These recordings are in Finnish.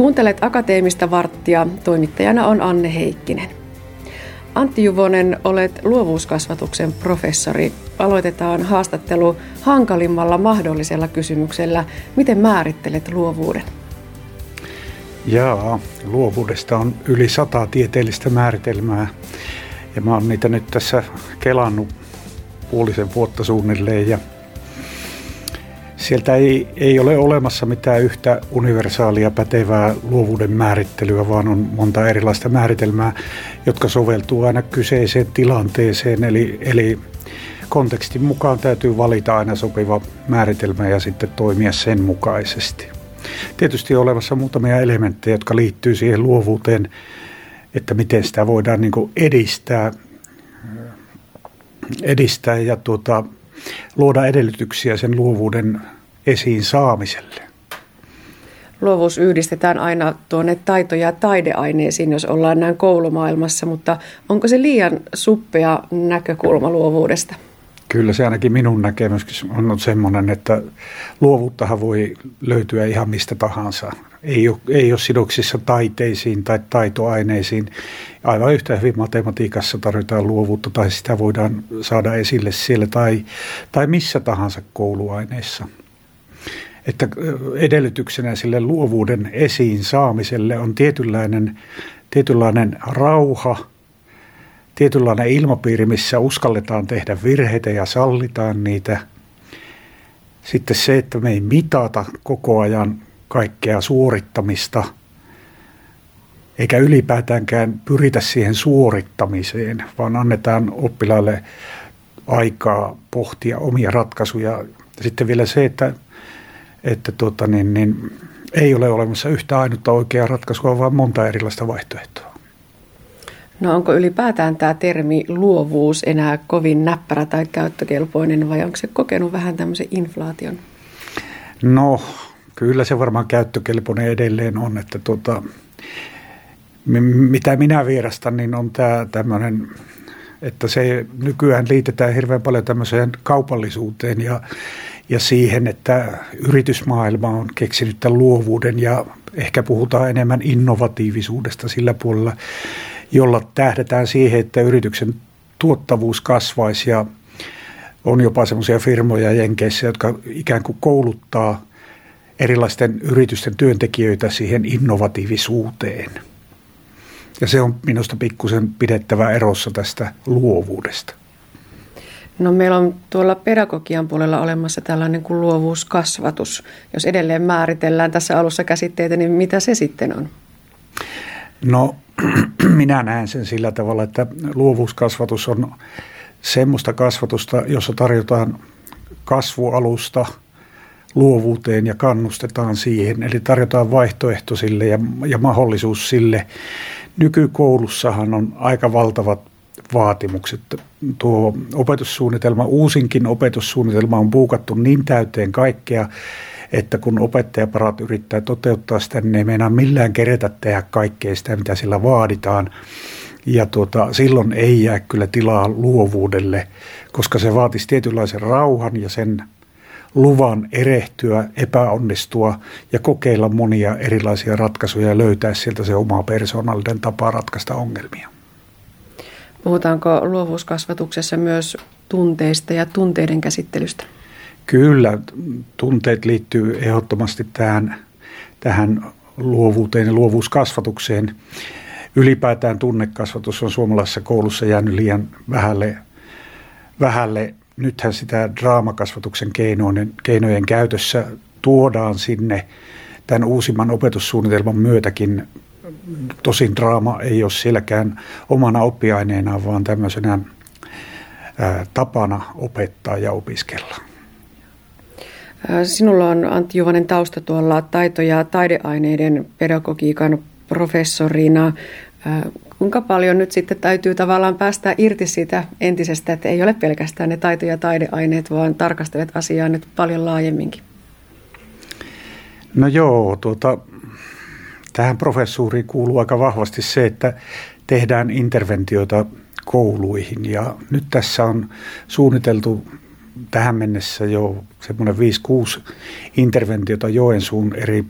Kuuntelet Akateemista varttia. Toimittajana on Anne Heikkinen. Antti Juvonen, olet luovuuskasvatuksen professori. Aloitetaan haastattelu hankalimmalla mahdollisella kysymyksellä. Miten määrittelet luovuuden? Jaa, luovuudesta on yli sata tieteellistä määritelmää. Ja mä oon niitä nyt tässä kelannut puolisen vuotta suunnilleen. Ja sieltä ei, ei ole olemassa mitään yhtä universaalia pätevää luovuuden määrittelyä, vaan on monta erilaista määritelmää, jotka soveltuu aina kyseiseen tilanteeseen. Eli, eli kontekstin mukaan täytyy valita aina sopiva määritelmä ja sitten toimia sen mukaisesti. Tietysti on olemassa muutamia elementtejä, jotka liittyy siihen luovuuteen, että miten sitä voidaan niin edistää, edistää ja tuota, luoda edellytyksiä sen luovuuden esiin saamiselle. Luovuus yhdistetään aina tuonne taito- ja taideaineisiin, jos ollaan näin koulumaailmassa, mutta onko se liian suppea näkökulma luovuudesta? Kyllä se ainakin minun näkemys on semmoinen, että luovuuttahan voi löytyä ihan mistä tahansa. Ei ole, ei ole sidoksissa taiteisiin tai taitoaineisiin. Aivan yhtä hyvin matematiikassa tarvitaan luovuutta tai sitä voidaan saada esille siellä tai, tai missä tahansa kouluaineissa. Että edellytyksenä sille luovuuden esiin saamiselle on tietynlainen, tietynlainen rauha – tietynlainen ilmapiiri, missä uskalletaan tehdä virheitä ja sallitaan niitä. Sitten se, että me ei mitata koko ajan kaikkea suorittamista, eikä ylipäätäänkään pyritä siihen suorittamiseen, vaan annetaan oppilaille aikaa pohtia omia ratkaisuja. Sitten vielä se, että, että tuota, niin, niin, ei ole olemassa yhtä ainutta oikeaa ratkaisua, vaan monta erilaista vaihtoehtoa. No onko ylipäätään tämä termi luovuus enää kovin näppärä tai käyttökelpoinen vai onko se kokenut vähän tämmöisen inflaation? No kyllä se varmaan käyttökelpoinen edelleen on, että tuota, mitä minä vierastan, niin on tämä tämmöinen, että se nykyään liitetään hirveän paljon tämmöiseen kaupallisuuteen ja, ja siihen, että yritysmaailma on keksinyt tämän luovuuden ja ehkä puhutaan enemmän innovatiivisuudesta sillä puolella jolla tähdetään siihen, että yrityksen tuottavuus kasvaisi ja on jopa semmoisia firmoja Jenkeissä, jotka ikään kuin kouluttaa erilaisten yritysten työntekijöitä siihen innovatiivisuuteen. Ja se on minusta pikkusen pidettävä erossa tästä luovuudesta. No meillä on tuolla pedagogian puolella olemassa tällainen kuin luovuuskasvatus. Jos edelleen määritellään tässä alussa käsitteitä, niin mitä se sitten on? No minä näen sen sillä tavalla, että luovuuskasvatus on semmoista kasvatusta, jossa tarjotaan kasvualusta luovuuteen ja kannustetaan siihen. Eli tarjotaan vaihtoehto sille ja, ja mahdollisuus sille. Nykykoulussahan on aika valtavat vaatimukset. Tuo opetussuunnitelma, uusinkin opetussuunnitelma on buukattu niin täyteen kaikkea, että kun opettajaparat yrittää toteuttaa sitä, niin ei meinaa millään keretä tehdä kaikkea sitä, mitä sillä vaaditaan. Ja tuota, silloin ei jää kyllä tilaa luovuudelle, koska se vaatisi tietynlaisen rauhan ja sen luvan erehtyä, epäonnistua ja kokeilla monia erilaisia ratkaisuja ja löytää sieltä se oma persoonallinen tapa ratkaista ongelmia. Puhutaanko luovuuskasvatuksessa myös tunteista ja tunteiden käsittelystä? Kyllä, tunteet liittyy ehdottomasti tähän, tähän luovuuteen ja luovuuskasvatukseen. Ylipäätään tunnekasvatus on suomalaisessa koulussa jäänyt liian vähälle, vähälle. Nythän sitä draamakasvatuksen keinojen, keinojen käytössä tuodaan sinne tämän uusimman opetussuunnitelman myötäkin. Tosin draama ei ole sielläkään omana oppiaineenaan, vaan tämmöisenä tapana opettaa ja opiskella. Sinulla on Antti Juvonen tausta tuolla taito- ja taideaineiden pedagogiikan professorina. Kuinka paljon nyt sitten täytyy tavallaan päästä irti siitä entisestä, että ei ole pelkästään ne taito- ja taideaineet, vaan tarkastelet asiaa nyt paljon laajemminkin? No joo, tuota, tähän professuuriin kuuluu aika vahvasti se, että tehdään interventioita kouluihin ja nyt tässä on suunniteltu tähän mennessä jo semmoinen 5-6 interventiota Joensuun eri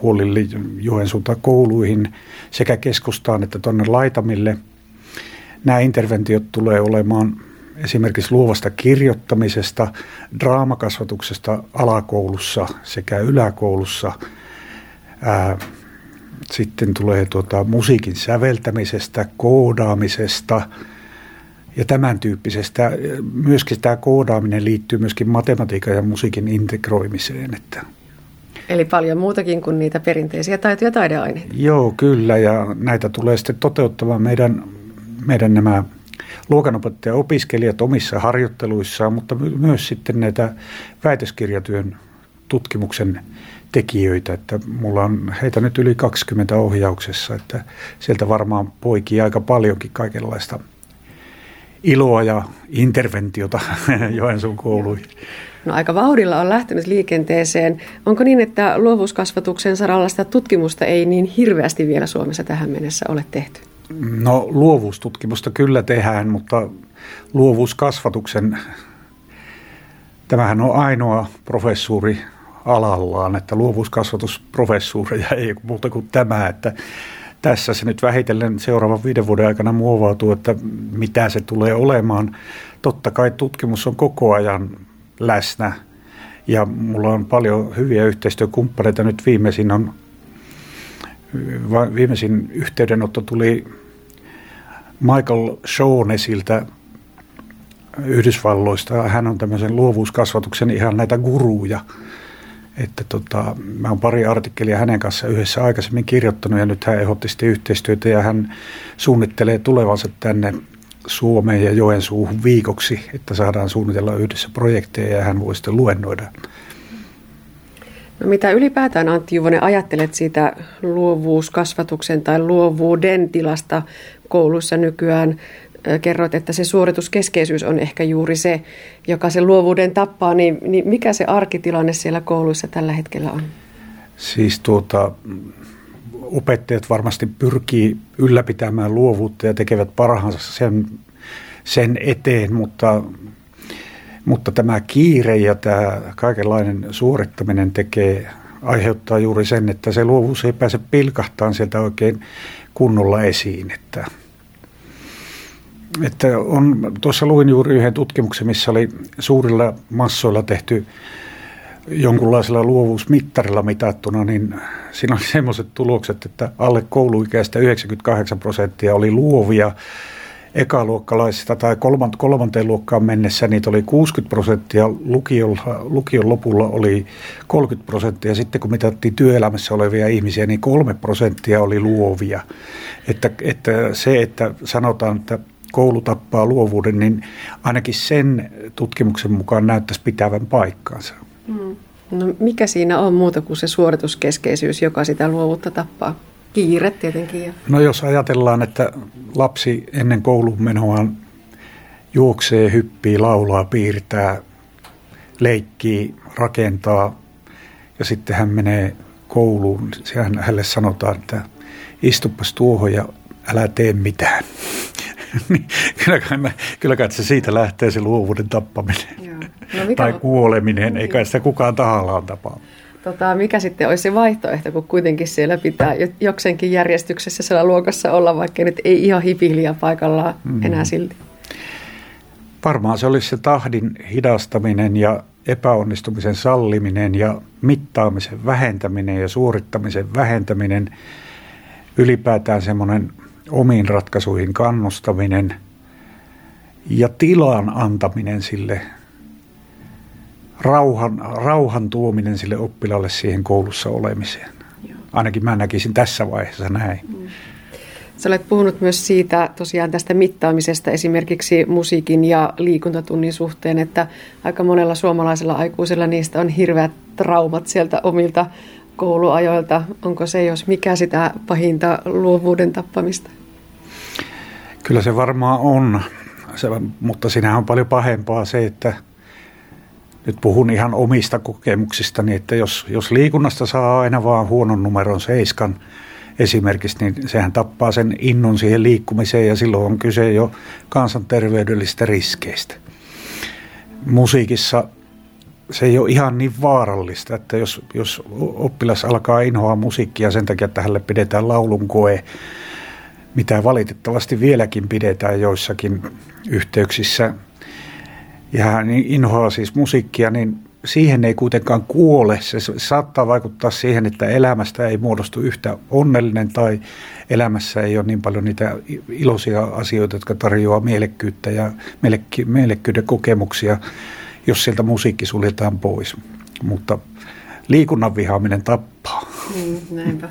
puolille Joensuunta kouluihin sekä keskustaan että tuonne laitamille. Nämä interventiot tulee olemaan esimerkiksi luovasta kirjoittamisesta, draamakasvatuksesta alakoulussa sekä yläkoulussa. Sitten tulee tuota, musiikin säveltämisestä, koodaamisesta ja tämän tyyppisestä. Myöskin tämä koodaaminen liittyy myöskin matematiikan ja musiikin integroimiseen. Että Eli paljon muutakin kuin niitä perinteisiä taito- ja taideaineita. Joo, kyllä. Ja näitä tulee sitten toteuttamaan meidän, meidän nämä luokanopettaja-opiskelijat omissa harjoitteluissaan, mutta myös sitten näitä väitöskirjatyön tutkimuksen tekijöitä, että mulla on heitä nyt yli 20 ohjauksessa, että sieltä varmaan poikii aika paljonkin kaikenlaista iloa ja interventiota Joensuun kouluihin. No aika vauhdilla on lähtenyt liikenteeseen. Onko niin, että luovuuskasvatuksen saralla sitä tutkimusta ei niin hirveästi vielä Suomessa tähän mennessä ole tehty? No luovuustutkimusta kyllä tehdään, mutta luovuuskasvatuksen, tämähän on ainoa professuuri alallaan, että luovuuskasvatusprofessuureja ei muuta kuin tämä, että tässä se nyt vähitellen seuraavan viiden vuoden aikana muovautuu, että mitä se tulee olemaan. Totta kai tutkimus on koko ajan läsnä ja mulla on paljon hyviä yhteistyökumppaneita. Nyt viimeisin on viimeisin yhteydenotto tuli Michael Shaunesilta Yhdysvalloista. Hän on tämmöisen luovuuskasvatuksen ihan näitä guruja. Että tota, mä oon pari artikkelia hänen kanssa yhdessä aikaisemmin kirjoittanut ja nyt hän ehdotti sitten yhteistyötä ja hän suunnittelee tulevansa tänne Suomeen ja Joensuuhun viikoksi, että saadaan suunnitella yhdessä projekteja ja hän voi sitten luennoida No mitä ylipäätään Antti Juvonen ajattelet siitä luovuuskasvatuksen tai luovuuden tilasta koulussa nykyään? Kerroit, että se suorituskeskeisyys on ehkä juuri se, joka sen luovuuden tappaa, niin, niin mikä se arkitilanne siellä kouluissa tällä hetkellä on? Siis tuota, opettajat varmasti pyrkii ylläpitämään luovuutta ja tekevät parhaansa sen, sen eteen, mutta mutta tämä kiire ja tämä kaikenlainen suorittaminen tekee, aiheuttaa juuri sen, että se luovuus ei pääse pilkahtaan sieltä oikein kunnolla esiin. Että, että on, tuossa luin juuri yhden tutkimuksen, missä oli suurilla massoilla tehty jonkunlaisella luovuusmittarilla mitattuna, niin siinä oli semmoiset tulokset, että alle kouluikäistä 98 prosenttia oli luovia ekaluokkalaisista tai kolmanteen luokkaan mennessä niitä oli 60 prosenttia, lukion, lukion lopulla oli 30 prosenttia. Sitten kun mitattiin työelämässä olevia ihmisiä, niin kolme prosenttia oli luovia. Että, että se, että sanotaan, että koulu tappaa luovuuden, niin ainakin sen tutkimuksen mukaan näyttäisi pitävän paikkaansa. Mm. No mikä siinä on muuta kuin se suorituskeskeisyys, joka sitä luovuutta tappaa? Kiire tietenkin. No jos ajatellaan, että lapsi ennen koulun menoaan juoksee, hyppii, laulaa, piirtää, leikkii, rakentaa ja sitten hän menee kouluun. Sehän hänelle sanotaan, että istupas tuohon ja älä tee mitään. Niin kyllä, kai, kyllä kai se siitä lähtee se luovuuden tappaminen. No mikä... tai kuoleminen, eikä sitä kukaan tahallaan tapaa. Tota, mikä sitten olisi se vaihtoehto, kun kuitenkin siellä pitää jokseenkin järjestyksessä siellä luokassa olla, vaikka nyt ei ihan hipihiljaa paikallaan mm. enää silti? Varmaan se olisi se tahdin hidastaminen ja epäonnistumisen salliminen ja mittaamisen vähentäminen ja suorittamisen vähentäminen, ylipäätään semmoinen omiin ratkaisuihin kannustaminen ja tilan antaminen sille rauhan, rauhan tuominen sille oppilaalle siihen koulussa olemiseen. Joo. Ainakin mä näkisin tässä vaiheessa näin. Mm. Sä olet puhunut myös siitä tosiaan tästä mittaamisesta esimerkiksi musiikin ja liikuntatunnin suhteen, että aika monella suomalaisella aikuisella niistä on hirveät traumat sieltä omilta kouluajoilta. Onko se jos mikä sitä pahinta luovuuden tappamista? Kyllä se varmaan on, se, mutta siinä on paljon pahempaa se, että – nyt puhun ihan omista kokemuksistani, että jos, jos liikunnasta saa aina vaan huonon numeron seiskan esimerkiksi, niin sehän tappaa sen innon siihen liikkumiseen ja silloin on kyse jo kansanterveydellisistä riskeistä. musiikissa se ei ole ihan niin vaarallista, että jos, jos oppilas alkaa inhoa musiikkia sen takia, että hänelle pidetään laulun koe, mitä valitettavasti vieläkin pidetään joissakin yhteyksissä, ja hän inhoaa siis musiikkia, niin siihen ei kuitenkaan kuole. Se saattaa vaikuttaa siihen, että elämästä ei muodostu yhtä onnellinen tai elämässä ei ole niin paljon niitä iloisia asioita, jotka tarjoaa mielekkyyttä ja mielekkyyden kokemuksia, jos sieltä musiikki suljetaan pois. Mutta liikunnan vihaaminen tappaa. Mm, näinpä.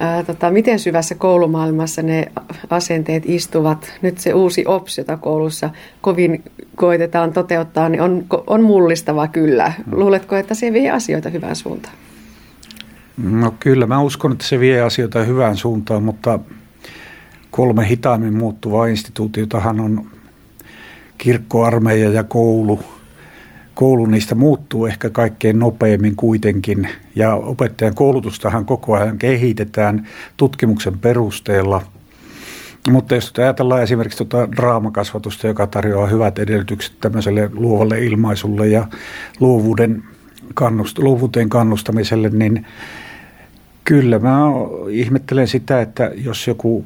Ää, tota, miten syvässä koulumaailmassa ne asenteet istuvat? Nyt se uusi OPS, jota koulussa kovin koitetaan toteuttaa, niin on, on mullistava kyllä. Mm. Luuletko, että se vie asioita hyvään suuntaan? No kyllä, mä uskon, että se vie asioita hyvään suuntaan, mutta kolme hitaammin muuttuvaa instituutiotahan on kirkkoarmeija ja koulu – koulu niistä muuttuu ehkä kaikkein nopeimmin kuitenkin. Ja opettajan koulutustahan koko ajan kehitetään tutkimuksen perusteella. Mutta jos ajatellaan esimerkiksi tuota draamakasvatusta, joka tarjoaa hyvät edellytykset tämmöiselle luovalle ilmaisulle ja luovuuden kannust, luovuuteen kannustamiselle, niin kyllä mä ihmettelen sitä, että jos joku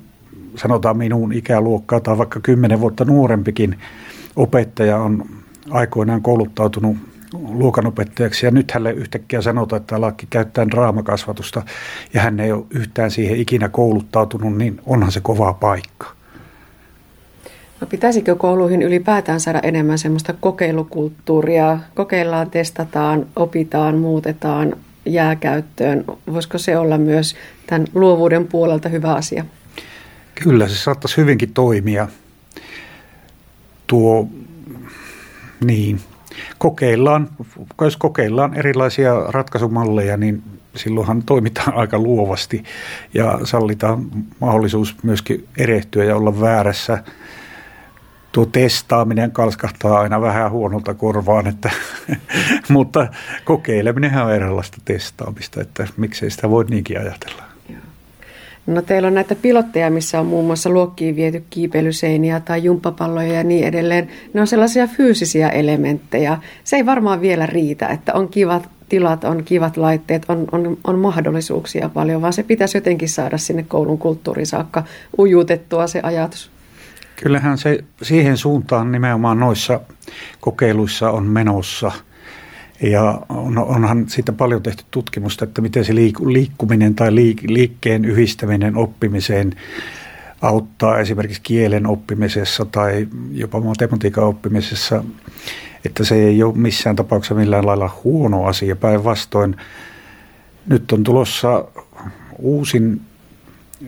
sanotaan minun ikäluokkaa tai vaikka kymmenen vuotta nuorempikin opettaja on aikoinaan kouluttautunut luokanopettajaksi ja nyt hänelle yhtäkkiä sanotaan, että alakki käyttää draamakasvatusta ja hän ei ole yhtään siihen ikinä kouluttautunut, niin onhan se kova paikka. No pitäisikö kouluihin ylipäätään saada enemmän semmoista kokeilukulttuuria? Kokeillaan, testataan, opitaan, muutetaan, jääkäyttöön. Voisiko se olla myös tämän luovuuden puolelta hyvä asia? Kyllä, se saattaisi hyvinkin toimia. Tuo niin. Kokeillaan, jos kokeillaan erilaisia ratkaisumalleja, niin silloinhan toimitaan aika luovasti ja sallitaan mahdollisuus myöskin erehtyä ja olla väärässä. Tuo testaaminen kalskahtaa aina vähän huonolta korvaan, että, mutta kokeileminen on erilaista testaamista, että miksei sitä voi niinkin ajatella. No teillä on näitä pilotteja, missä on muun muassa luokkiin viety kiipeilyseiniä tai jumppapalloja ja niin edelleen. Ne on sellaisia fyysisiä elementtejä. Se ei varmaan vielä riitä, että on kivat tilat, on kivat laitteet, on, on, on mahdollisuuksia paljon, vaan se pitäisi jotenkin saada sinne koulun kulttuuriin saakka ujutettua se ajatus. Kyllähän se siihen suuntaan nimenomaan noissa kokeiluissa on menossa – ja on, onhan siitä paljon tehty tutkimusta, että miten se liikkuminen tai liikkeen yhdistäminen oppimiseen auttaa esimerkiksi kielen oppimisessa tai jopa matematiikan oppimisessa, että se ei ole missään tapauksessa millään lailla huono asia. Päinvastoin nyt on tulossa uusin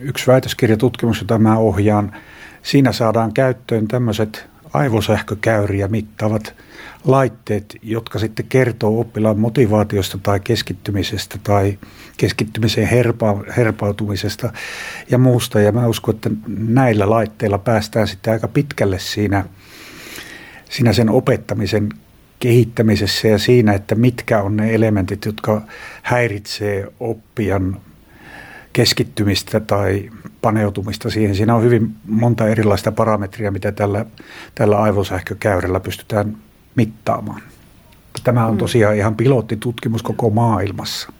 yksi väitöskirjatutkimus, jota mä ohjaan. Siinä saadaan käyttöön tämmöiset aivosähkökäyriä mittaavat laitteet, jotka sitten kertoo oppilaan motivaatiosta tai keskittymisestä tai keskittymisen herpa, herpautumisesta ja muusta. Ja mä uskon, että näillä laitteilla päästään sitten aika pitkälle siinä, siinä sen opettamisen kehittämisessä ja siinä, että mitkä on ne elementit, jotka häiritsee oppijan keskittymistä tai paneutumista siihen. Siinä on hyvin monta erilaista parametria, mitä tällä, tällä aivosähkökäyrällä pystytään mittaamaan. Tämä on mm. tosiaan ihan pilottitutkimus koko maailmassa.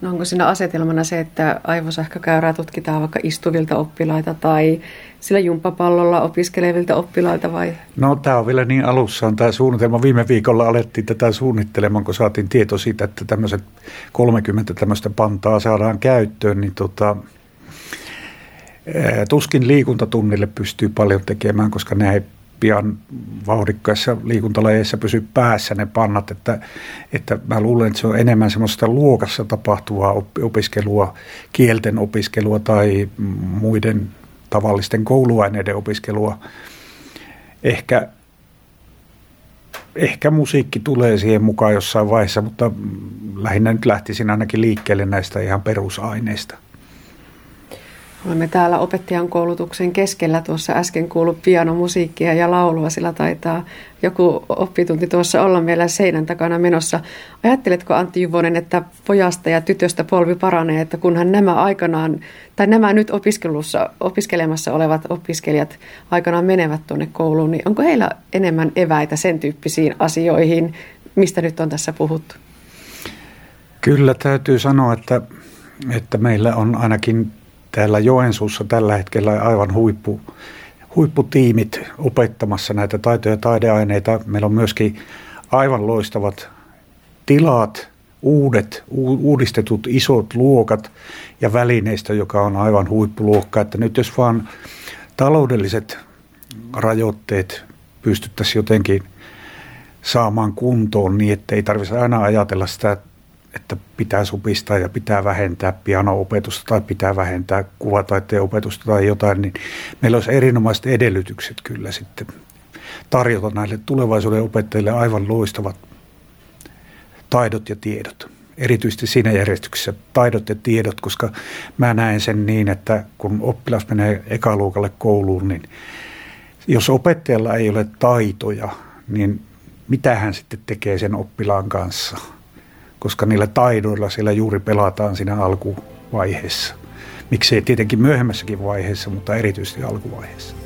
No onko siinä asetelmana se, että aivosähkökäyrää tutkitaan vaikka istuvilta oppilaita tai sillä jumppapallolla opiskelevilta oppilaita vai? No tämä on vielä niin alussa on tämä suunnitelma. Viime viikolla alettiin tätä suunnittelemaan, kun saatiin tieto siitä, että tämmöiset 30 tämmöistä pantaa saadaan käyttöön, niin tota, tuskin liikuntatunnille pystyy paljon tekemään, koska ne ei pian vauhdikkaissa liikuntalajeissa pysy päässä ne pannat, että, että mä luulen, että se on enemmän semmoista luokassa tapahtuvaa opiskelua, kielten opiskelua tai muiden tavallisten kouluaineiden opiskelua. Ehkä, ehkä musiikki tulee siihen mukaan jossain vaiheessa, mutta lähinnä nyt lähtisin ainakin liikkeelle näistä ihan perusaineista. Olemme täällä opettajan koulutuksen keskellä. Tuossa äsken kuulu pianomusiikkia ja laulua, sillä taitaa joku oppitunti tuossa olla meillä seinän takana menossa. Ajatteletko Antti Juvonen, että pojasta ja tytöstä polvi paranee, että kunhan nämä aikanaan, tai nämä nyt opiskelussa, opiskelemassa olevat opiskelijat aikanaan menevät tuonne kouluun, niin onko heillä enemmän eväitä sen tyyppisiin asioihin, mistä nyt on tässä puhuttu? Kyllä täytyy sanoa, että, että meillä on ainakin täällä Joensuussa tällä hetkellä aivan huippu, huipputiimit opettamassa näitä taito- ja taideaineita. Meillä on myöskin aivan loistavat tilat, uudet, uudistetut isot luokat ja välineistö, joka on aivan huippuluokka. Että nyt jos vaan taloudelliset rajoitteet pystyttäisiin jotenkin saamaan kuntoon niin, että ei tarvitsisi aina ajatella sitä että pitää supistaa ja pitää vähentää piano-opetusta tai pitää vähentää kuvataiteen opetusta tai jotain, niin meillä olisi erinomaiset edellytykset kyllä sitten tarjota näille tulevaisuuden opettajille aivan loistavat taidot ja tiedot. Erityisesti siinä järjestyksessä taidot ja tiedot, koska mä näen sen niin, että kun oppilas menee ekaluokalle kouluun, niin jos opettajalla ei ole taitoja, niin mitä hän sitten tekee sen oppilaan kanssa – koska niillä taidoilla siellä juuri pelataan siinä alkuvaiheessa. Miksei tietenkin myöhemmässäkin vaiheessa, mutta erityisesti alkuvaiheessa.